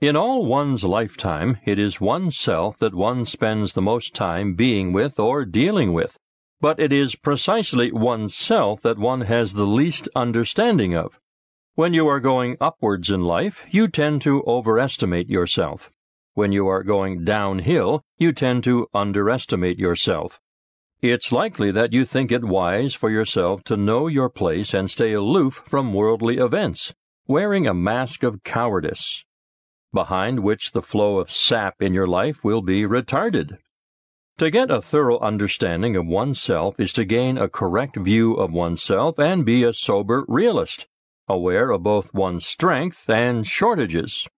In all one's lifetime, it is oneself that one spends the most time being with or dealing with, but it is precisely oneself that one has the least understanding of. When you are going upwards in life, you tend to overestimate yourself. When you are going downhill, you tend to underestimate yourself. It's likely that you think it wise for yourself to know your place and stay aloof from worldly events, wearing a mask of cowardice, behind which the flow of sap in your life will be retarded. To get a thorough understanding of oneself is to gain a correct view of oneself and be a sober realist, aware of both one's strength and shortages.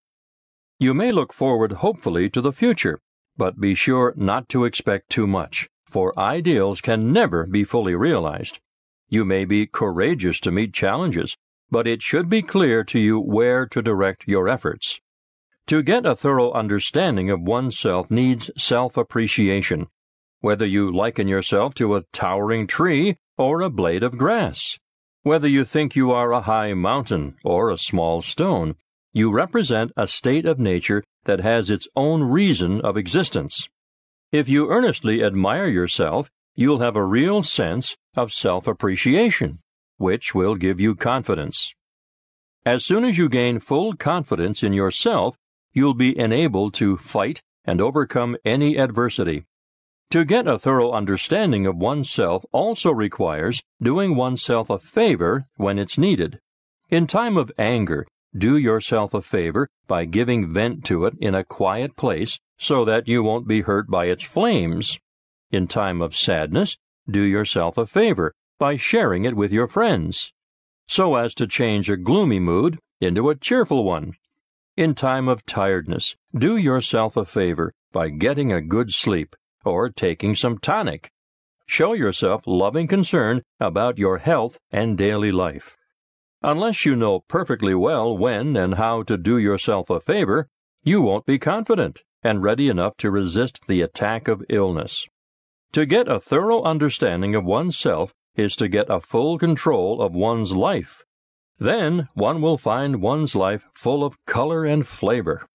You may look forward hopefully to the future, but be sure not to expect too much, for ideals can never be fully realized. You may be courageous to meet challenges, but it should be clear to you where to direct your efforts. To get a thorough understanding of oneself needs self appreciation, whether you liken yourself to a towering tree or a blade of grass, whether you think you are a high mountain or a small stone, you represent a state of nature that has its own reason of existence. If you earnestly admire yourself, you'll have a real sense of self appreciation, which will give you confidence. As soon as you gain full confidence in yourself, you'll be enabled to fight and overcome any adversity. To get a thorough understanding of oneself also requires doing oneself a favor when it's needed. In time of anger, do yourself a favor by giving vent to it in a quiet place so that you won't be hurt by its flames. In time of sadness, do yourself a favor by sharing it with your friends, so as to change a gloomy mood into a cheerful one. In time of tiredness, do yourself a favor by getting a good sleep or taking some tonic. Show yourself loving concern about your health and daily life. Unless you know perfectly well when and how to do yourself a favor, you won't be confident and ready enough to resist the attack of illness. To get a thorough understanding of oneself is to get a full control of one's life then one will find one's life full of color and flavor.